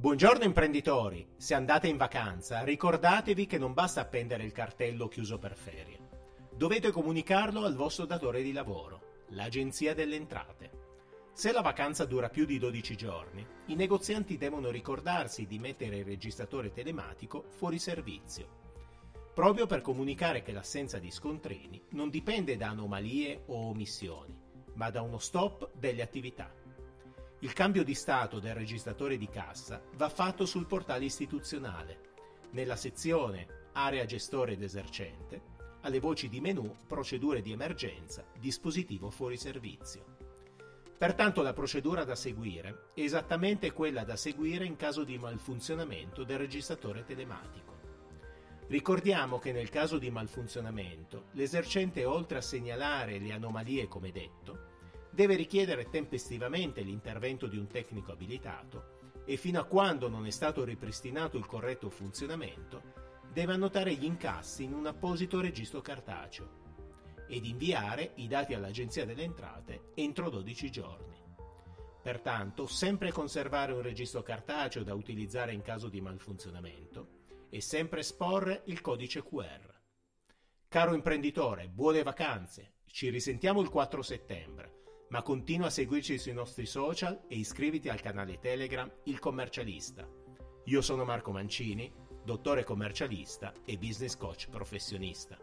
Buongiorno imprenditori, se andate in vacanza ricordatevi che non basta appendere il cartello chiuso per ferie. Dovete comunicarlo al vostro datore di lavoro, l'Agenzia delle Entrate. Se la vacanza dura più di 12 giorni, i negozianti devono ricordarsi di mettere il registratore telematico fuori servizio, proprio per comunicare che l'assenza di scontrini non dipende da anomalie o omissioni, ma da uno stop delle attività. Il cambio di stato del registratore di cassa va fatto sul portale istituzionale, nella sezione Area gestore ed esercente, alle voci di menu Procedure di emergenza, dispositivo fuori servizio. Pertanto la procedura da seguire è esattamente quella da seguire in caso di malfunzionamento del registratore telematico. Ricordiamo che nel caso di malfunzionamento, l'esercente oltre a segnalare le anomalie come detto, deve richiedere tempestivamente l'intervento di un tecnico abilitato e fino a quando non è stato ripristinato il corretto funzionamento, deve annotare gli incassi in un apposito registro cartaceo ed inviare i dati all'Agenzia delle Entrate entro 12 giorni. Pertanto, sempre conservare un registro cartaceo da utilizzare in caso di malfunzionamento e sempre esporre il codice QR. Caro imprenditore, buone vacanze! Ci risentiamo il 4 settembre ma continua a seguirci sui nostri social e iscriviti al canale Telegram Il Commercialista. Io sono Marco Mancini, dottore commercialista e business coach professionista.